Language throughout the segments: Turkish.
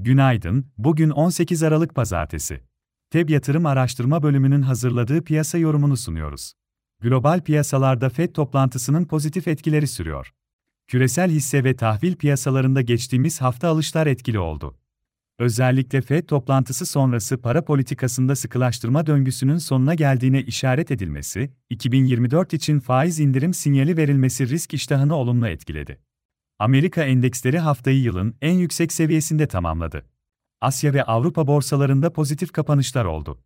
Günaydın, bugün 18 Aralık Pazartesi. TEB Yatırım Araştırma Bölümünün hazırladığı piyasa yorumunu sunuyoruz. Global piyasalarda FED toplantısının pozitif etkileri sürüyor. Küresel hisse ve tahvil piyasalarında geçtiğimiz hafta alışlar etkili oldu. Özellikle FED toplantısı sonrası para politikasında sıkılaştırma döngüsünün sonuna geldiğine işaret edilmesi, 2024 için faiz indirim sinyali verilmesi risk iştahını olumlu etkiledi. Amerika endeksleri haftayı yılın en yüksek seviyesinde tamamladı. Asya ve Avrupa borsalarında pozitif kapanışlar oldu.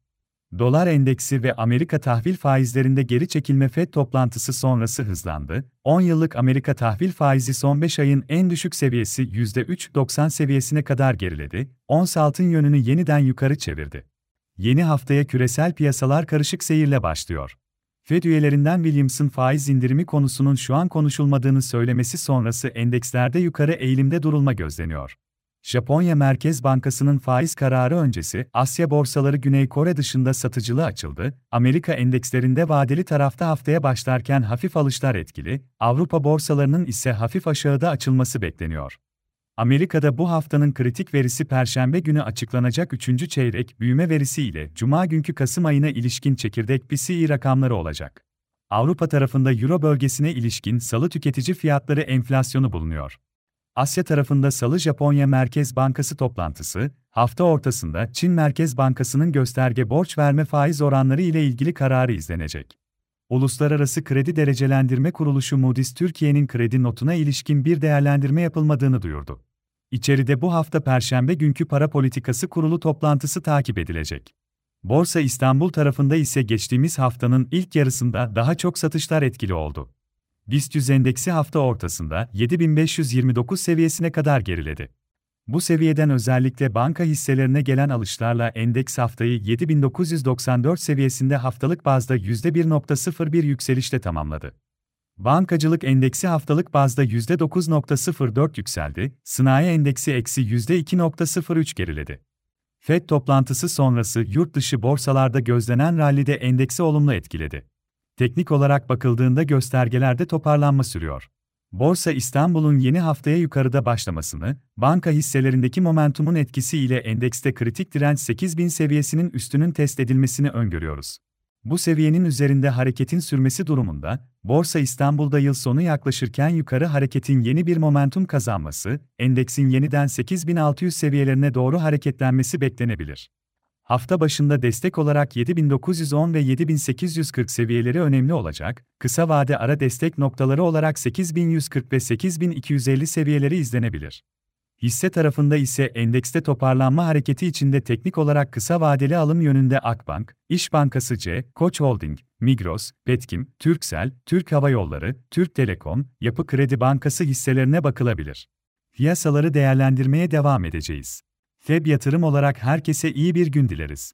Dolar endeksi ve Amerika tahvil faizlerinde geri çekilme FED toplantısı sonrası hızlandı. 10 yıllık Amerika tahvil faizi son 5 ayın en düşük seviyesi %3.90 seviyesine kadar geriledi. Ons altın yönünü yeniden yukarı çevirdi. Yeni haftaya küresel piyasalar karışık seyirle başlıyor. Fed üyelerinden Williams'ın faiz indirimi konusunun şu an konuşulmadığını söylemesi sonrası endekslerde yukarı eğilimde durulma gözleniyor. Japonya Merkez Bankası'nın faiz kararı öncesi Asya borsaları Güney Kore dışında satıcılığı açıldı. Amerika endekslerinde vadeli tarafta haftaya başlarken hafif alışlar etkili, Avrupa borsalarının ise hafif aşağıda açılması bekleniyor. Amerika'da bu haftanın kritik verisi Perşembe günü açıklanacak 3. çeyrek büyüme verisi ile Cuma günkü Kasım ayına ilişkin çekirdek PCE rakamları olacak. Avrupa tarafında Euro bölgesine ilişkin salı tüketici fiyatları enflasyonu bulunuyor. Asya tarafında salı Japonya Merkez Bankası toplantısı, hafta ortasında Çin Merkez Bankası'nın gösterge borç verme faiz oranları ile ilgili kararı izlenecek. Uluslararası Kredi Derecelendirme Kuruluşu Moody's Türkiye'nin kredi notuna ilişkin bir değerlendirme yapılmadığını duyurdu. İçeride bu hafta Perşembe günkü para politikası kurulu toplantısı takip edilecek. Borsa İstanbul tarafında ise geçtiğimiz haftanın ilk yarısında daha çok satışlar etkili oldu. BIST 100 endeksi hafta ortasında 7529 seviyesine kadar geriledi. Bu seviyeden özellikle banka hisselerine gelen alışlarla endeks haftayı 7994 seviyesinde haftalık bazda %1.01 yükselişle tamamladı. Bankacılık endeksi haftalık bazda %9.04 yükseldi, sanayi endeksi eksi %2.03 geriledi. FED toplantısı sonrası yurt dışı borsalarda gözlenen rallide endeksi olumlu etkiledi. Teknik olarak bakıldığında göstergelerde toparlanma sürüyor. Borsa İstanbul'un yeni haftaya yukarıda başlamasını, banka hisselerindeki momentumun etkisiyle endekste kritik direnç 8000 seviyesinin üstünün test edilmesini öngörüyoruz. Bu seviyenin üzerinde hareketin sürmesi durumunda, Borsa İstanbul'da yıl sonu yaklaşırken yukarı hareketin yeni bir momentum kazanması, endeksin yeniden 8600 seviyelerine doğru hareketlenmesi beklenebilir. Hafta başında destek olarak 7910 ve 7840 seviyeleri önemli olacak, kısa vade ara destek noktaları olarak 8140 ve 8250 seviyeleri izlenebilir. Hisse tarafında ise endekste toparlanma hareketi içinde teknik olarak kısa vadeli alım yönünde Akbank, İş Bankası C, Koç Holding, Migros, Petkim, Türksel, Türk Hava Yolları, Türk Telekom, Yapı Kredi Bankası hisselerine bakılabilir. Piyasaları değerlendirmeye devam edeceğiz. FEB yatırım olarak herkese iyi bir gün dileriz.